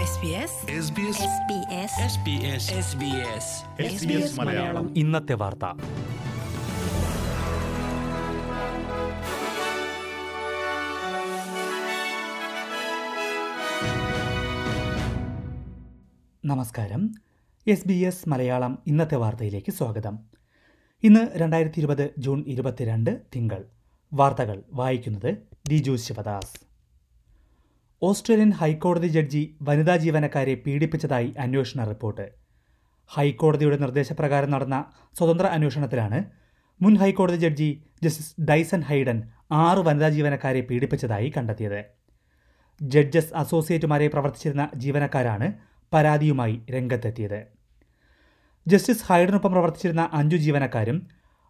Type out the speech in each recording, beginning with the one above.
SBS SBS SBS Malayalam. ഇന്നത്തെ വാർത്ത. നമസ്കാരം. എസ് ബി എസ് മലയാളം ഇന്നത്തെ വാർത്തയിലേക്ക് സ്വാഗതം. ഇന്ന് രണ്ടായിരത്തി ഇരുപത് ജൂൺ ഇരുപത്തിരണ്ട് തിങ്കൾ. വാർത്തകൾ വായിക്കുന്നത് ദിജു ശിവദാസ്. ഓസ്ട്രേലിയൻ ഹൈക്കോടതി ജഡ്ജി വനിതാ ജീവനക്കാരെ പീഡിപ്പിച്ചതായി അന്വേഷണ റിപ്പോർട്ട്. ഹൈക്കോടതിയുടെ നിർദ്ദേശപ്രകാരം നടന്ന സ്വതന്ത്ര അന്വേഷണത്തിലാണ് മുൻ ഹൈക്കോടതി ജഡ്ജി ജസ്റ്റിസ് ഡൈസൺ ഹൈഡൻ ആറ് വനിതാ ജീവനക്കാരെ പീഡിപ്പിച്ചതായി കണ്ടെത്തിയത്. ജഡ്ജസ് അസോസിയേറ്റുമാരെ പ്രവർത്തിച്ചിരുന്ന ജീവനക്കാരാണ് പരാതിയുമായി രംഗത്തെത്തിയത്. ജസ്റ്റിസ് ഹൈഡനൊപ്പം പ്രവർത്തിച്ചിരുന്ന അഞ്ചു ജീവനക്കാരും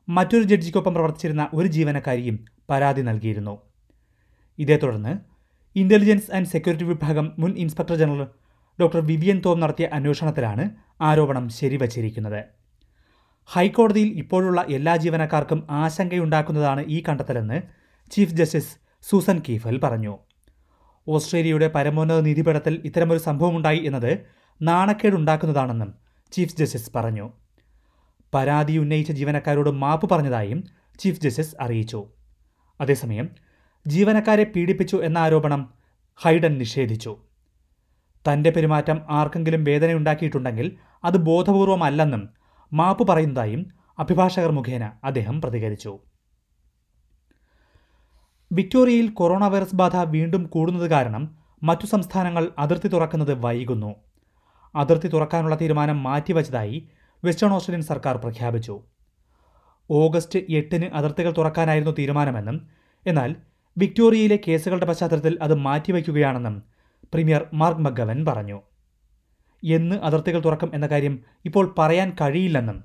മറ്റൊരു ജഡ്ജിക്കൊപ്പം പ്രവർത്തിച്ചിരുന്ന ഒരു ജീവനക്കാരിയും പരാതി നൽകിയിരുന്നു. ഇതേ തുടർന്ന് ഇന്റലിജൻസ് ആൻഡ് സെക്യൂരിറ്റി വിഭാഗം മുൻ ഇൻസ്പെക്ടർ ജനറൽ ഡോക്ടർ വിവിയൻ തോം നടത്തിയ അന്വേഷണത്തിലാണ് ആരോപണം ശരിവച്ചിരിക്കുന്നത്. ഹൈക്കോടതിയിൽ ഇപ്പോഴുള്ള എല്ലാ ജീവനക്കാർക്കും ആശങ്കയുണ്ടാക്കുന്നതാണ് ഈ കണ്ടെത്തലെന്ന് ചീഫ് ജസ്റ്റിസ് സൂസൻ കീഫൽ പറഞ്ഞു. ഓസ്ട്രേലിയയുടെ പരമോന്നത നീതിപീഠത്തിൽ ഇത്തരമൊരു സംഭവമുണ്ടായി എന്നത് നാണക്കേടുണ്ടാക്കുന്നതാണെന്നും ചീഫ് ജസ്റ്റിസ് പറഞ്ഞു. പരാതി ഉന്നയിച്ച ജീവനക്കാരോട് മാപ്പ് പറഞ്ഞതായും ചീഫ് ജസ്റ്റിസ് അറിയിച്ചു. അതേസമയം ജീവനക്കാരെ പീഡിപ്പിച്ചു എന്ന ആരോപണം ഹൈഡൻ നിഷേധിച്ചു. തന്റെ പെരുമാറ്റം ആർക്കെങ്കിലും വേദനയുണ്ടാക്കിയിട്ടുണ്ടെങ്കിൽ അത് ബോധപൂർവമല്ലെന്നും മാപ്പ് പറയുന്നതായും അഭിഭാഷകർ മുഖേന അദ്ദേഹം പ്രതികരിച്ചു. വിക്ടോറിയയിൽ കൊറോണ വൈറസ് ബാധ വീണ്ടും കൂടുന്നത് കാരണം മറ്റു സംസ്ഥാനങ്ങൾ അതിർത്തി തുറക്കുന്നത് വൈകുന്നു. അതിർത്തി തുറക്കാനുള്ള തീരുമാനം മാറ്റിവച്ചതായി വെസ്റ്റേൺ ഓസ്ട്രേലിയൻ സർക്കാർ പ്രഖ്യാപിച്ചു. ഓഗസ്റ്റ് എട്ടിന് അതിർത്തികൾ തുറക്കാനായിരുന്നു തീരുമാനമെന്നും എന്നാൽ വിക്ടോറിയയിലെ കേസുകളുടെ പശ്ചാത്തലത്തിൽ അത് മാറ്റിവെക്കുകയാണെന്നും പ്രീമിയർ മാർക്ക് മഗവൻ പറഞ്ഞു. എന്ന് അതിർത്തികൾ തുറക്കും എന്ന കാര്യം ഇപ്പോൾ പറയാൻ കഴിയില്ലെന്നും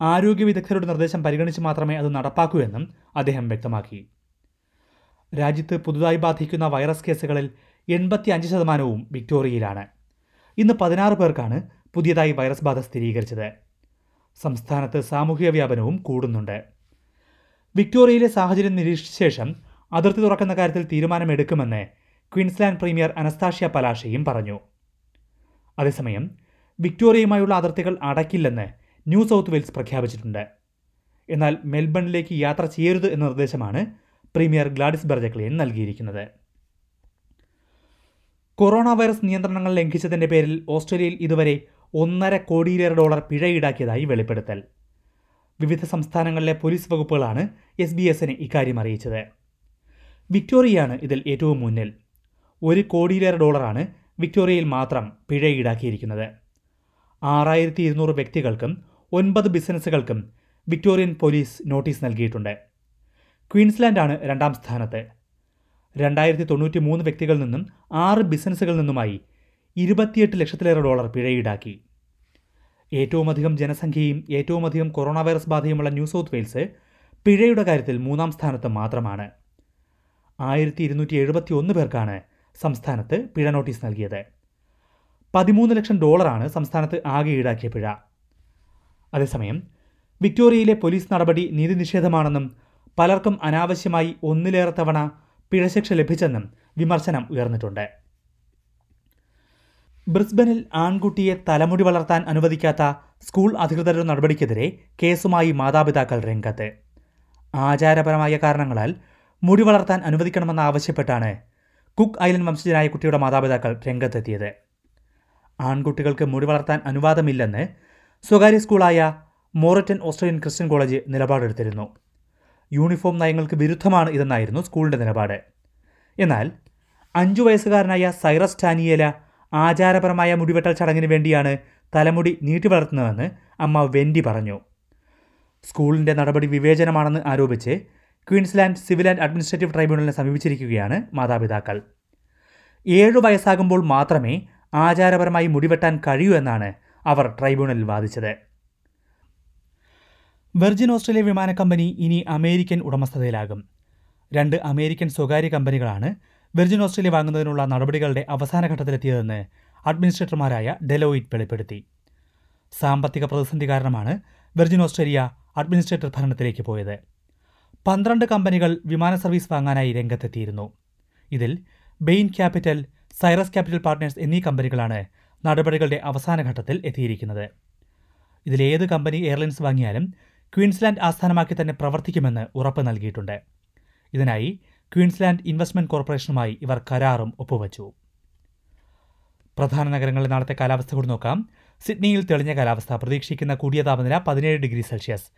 ആരോഗ്യ വിദഗ്ധരുടെ നിർദ്ദേശം പരിഗണിച്ച് മാത്രമേ അത് നടപ്പാക്കൂ എന്നും അദ്ദേഹം വ്യക്തമാക്കി. രാജ്യത്ത് പുതുതായി ബാധിക്കുന്ന വൈറസ് കേസുകളിൽ എൺപത്തി അഞ്ച് ശതമാനവും വിക്ടോറിയയിലാണ്. ഇന്ന് പതിനാറ് പേർക്കാണ് പുതിയതായി വൈറസ് ബാധ സ്ഥിരീകരിച്ചത്. സംസ്ഥാനത്ത് സാമൂഹിക വ്യാപനവും കൂടുന്നുണ്ട്. വിക്ടോറിയയിലെ സാഹചര്യം നിരീക്ഷിച്ച ശേഷം അതിർത്തി തുറക്കുന്ന കാര്യത്തിൽ തീരുമാനമെടുക്കുമെന്ന് ക്വീൻസ്ലാൻഡ് പ്രീമിയർ അനസ്താഷ്യ പലാഷയും പറഞ്ഞു. അതേസമയം വിക്ടോറിയയുമായുള്ള അതിർത്തികൾ അടയ്ക്കില്ലെന്ന് ന്യൂ സൗത്ത് വെയിൽസ് പ്രഖ്യാപിച്ചിട്ടുണ്ട്. എന്നാൽ മെൽബണിലേക്ക് യാത്ര ചെയ്യരുത് എന്ന നിർദ്ദേശമാണ് പ്രീമിയർ ഗ്ലാഡിസ് ബെർജക്ലിയൻ നൽകിയിരിക്കുന്നത്. കൊറോണ വൈറസ് നിയന്ത്രണങ്ങൾ ലംഘിച്ചതിന്റെ പേരിൽ ഓസ്ട്രേലിയയിൽ ഇതുവരെ ഒന്നര കോടിയിലേറെ ഡോളർ പിഴ ഈടാക്കിയതായി വെളിപ്പെടുത്തൽ. വിവിധ സംസ്ഥാനങ്ങളിലെ പോലീസ് വകുപ്പുകളാണ് എസ് ബി എസിന് ഇക്കാര്യം അറിയിച്ചത്. വിക്ടോറിയയാണ് ഇതിൽ ഏറ്റവും മുന്നിൽ. ഒരു കോടിയിലേറെ ഡോളറാണ് വിക്ടോറിയയിൽ മാത്രം പിഴ ഈടാക്കിയിരിക്കുന്നത്. ആറായിരത്തി ഇരുന്നൂറ് വ്യക്തികൾക്കും ഒൻപത് ബിസിനസ്സുകൾക്കും വിക്ടോറിയൻ പോലീസ് നോട്ടീസ് നൽകിയിട്ടുണ്ട്. ക്വീൻസ്ലാൻഡാണ് രണ്ടാം സ്ഥാനത്ത്. രണ്ടായിരത്തി തൊണ്ണൂറ്റി മൂന്ന് വ്യക്തികളിൽ നിന്നും ആറ് ബിസിനസ്സുകളിൽ നിന്നുമായി ഇരുപത്തിയെട്ട് ലക്ഷത്തിലേറെ ഡോളർ പിഴ ഈടാക്കി. ഏറ്റവുമധികം ജനസംഖ്യയും ഏറ്റവുമധികം കൊറോണ വൈറസ് ബാധയുമുള്ള ന്യൂ സൗത്ത് വെയിൽസ് പിഴയുടെ കാര്യത്തിൽ മൂന്നാം സ്ഥാനത്ത് മാത്രമാണ്. ആയിരത്തി ഇരുന്നൂറ്റി എഴുപത്തി ഒന്ന് പേർക്കാണ് സംസ്ഥാനത്ത് പിഴ നോട്ടീസ് നൽകിയത്. പതിമൂന്ന് ലക്ഷം ഡോളറാണ് സംസ്ഥാനത്ത് ആകെ ഈടാക്കിയ പിഴ. അതേസമയം വിക്ടോറിയയിലെ പോലീസ് നടപടി നീതി നിഷേധമാണെന്നും പലർക്കും അനാവശ്യമായി ഒന്നിലേറെ തവണ പിഴശിക്ഷ ലഭിച്ചെന്നും വിമർശനം ഉയർന്നിട്ടുണ്ട്. ബ്രിസ്ബനിൽ ആൺകുട്ടിയെ തലമുടി വളർത്താൻ അനുവദിക്കാത്ത സ്കൂൾ അധികൃതരുടെ നടപടിക്കെതിരെ കേസുമായി മാതാപിതാക്കൾ രംഗത്ത്. ആചാരപരമായ കാരണങ്ങളാൽ മുടി വളർത്താൻ അനുവദിക്കണമെന്ന് ആവശ്യപ്പെട്ടാണ് കുക്ക് ഐലൻഡ് വംശജനായ കുട്ടിയുടെ മാതാപിതാക്കൾ രംഗത്തെത്തിയത്. ആൺകുട്ടികൾക്ക് മുടി വളർത്താൻ അനുവാദമില്ലെന്ന് സ്വകാര്യ സ്കൂളായ മോററ്റൻ ഓസ്ട്രേലിയൻ ക്രിസ്ത്യൻ കോളേജ് നിലപാടെടുത്തിരുന്നു. യൂണിഫോം നയങ്ങൾക്ക് വിരുദ്ധമാണ് ഇതെന്നായിരുന്നു സ്കൂളിന്റെ നിലപാട്. എന്നാൽ അഞ്ചു വയസ്സുകാരനായ സൈറസ് ടാനിയേല ആചാരപരമായ മുടിവെട്ടൽ ചടങ്ങിന് വേണ്ടിയാണ് തലമുടി നീട്ടി വളർത്തുന്നതെന്ന് അമ്മ വെൻഡി പറഞ്ഞു. സ്കൂളിന്റെ നടപടി വിവേചനമാണെന്ന് ആരോപിച്ച് ക്വീൻസ്ലാൻഡ് സിവിൽ ആൻഡ് അഡ്മിനിസ്ട്രേറ്റീവ് ട്രൈബ്യൂണലിനെ സമീപിച്ചിരിക്കുകയാണ് മാതാപിതാക്കൾ. ഏഴു വയസ്സാകുമ്പോൾ മാത്രമേ ആചാരപരമായി മുടിവെട്ടാൻ കഴിയൂ എന്നാണ് അവർ ട്രൈബ്യൂണലിൽ വാദിച്ചത്. വെർജിൻ ഓസ്ട്രേലിയ വിമാന കമ്പനി ഇനി അമേരിക്കൻ ഉടമസ്ഥതയിലാകും. രണ്ട് അമേരിക്കൻ സ്വകാര്യ കമ്പനികളാണ് വെർജിൻ ഓസ്ട്രേലിയ വാങ്ങുന്നതിനുള്ള നടപടികളുടെ അവസാന ഘട്ടത്തിലെത്തിയതെന്ന് അഡ്മിനിസ്ട്രേറ്റർമാരായ ഡെലോയിറ്റ് വെളിപ്പെടുത്തി. സാമ്പത്തിക പ്രതിസന്ധി കാരണമാണ് വെർജിൻ ഓസ്ട്രേലിയ അഡ്മിനിസ്ട്രേറ്റർ ഭരണത്തിലേക്ക് പോയത്. പന്ത്രണ്ട് കമ്പനികൾ വിമാന സർവീസ് വാങ്ങാനായി രംഗത്തെത്തിയിരുന്നു. ഇതിൽ Bain Capital Cyrus Capital partners എന്നീ കമ്പനികളാണ് നടപടികളുടെ അവസാന ഘട്ടത്തിൽ എത്തിയിരിക്കുന്നത്. ഇതിലേത് കമ്പനി എയർലൈൻസ് വാങ്ങിയാലും ക്വീൻസ്ലാൻഡ് ആസ്ഥാനമാക്കി തന്നെ പ്രവർത്തിക്കുമെന്ന് ഉറപ്പ് നൽകിയിട്ടുണ്ട്. ഇതിനായി ക്വീൻസ്ലാൻഡ് ഇൻവെസ്റ്റ്മെന്റ് കോർപ്പറേഷനുമായി ഇവർ കരാറും ഒപ്പുവച്ചു. പ്രധാന നഗരങ്ങളിൽ നാളത്തെ കാലാവസ്ഥ കൂടി നോക്കാം. സിഡ്നിയിൽ തെളിഞ്ഞ കാലാവസ്ഥ. പ്രതീക്ഷിക്കുന്ന കൂടിയ താപനില പതിനേഴ് ഡിഗ്രി സെൽഷ്യസ്.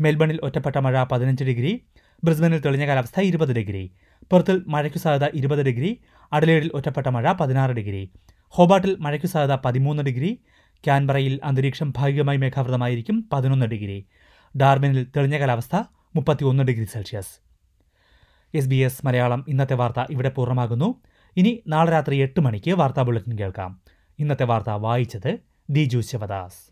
മെൽബണിൽ ഒറ്റപ്പെട്ട മഴ പതിനഞ്ച് ഡിഗ്രി ബ്രിസ്ബനിൽ തെളിഞ്ഞ കാലാവസ്ഥ ഇരുപത് ഡിഗ്രി. പെർത്തിൽ മഴയ്ക്കു സാധ്യത ഇരുപത് ഡിഗ്രി അഡലേഡിൽ ഒറ്റപ്പെട്ട മഴ പതിനാറ് ഡിഗ്രി. ഹോബാട്ടിൽ മഴയ്ക്കു സാധ്യത പതിമൂന്ന് ഡിഗ്രി ക്യാൻബറയിൽ അന്തരീക്ഷം ഭാഗികമായി മേഘാവൃതമായിരിക്കും പതിനൊന്ന് ഡിഗ്രി. ഡാർബിനിൽ തെളിഞ്ഞ കാലാവസ്ഥ മുപ്പത്തിയൊന്ന് degree Celsius. S B S Malayalam ഇന്നത്തെ വാർത്ത ഇവിടെ പൂർണമാകുന്നു. ഇനി നാളെ രാത്രി എട്ട് മണിക്ക് വാർത്താ ബുള്ളറ്റിൻ കേൾക്കാം. ഇന്നത്തെ വാർത്ത വായിച്ചത് ദിജു ശിവദാസ്.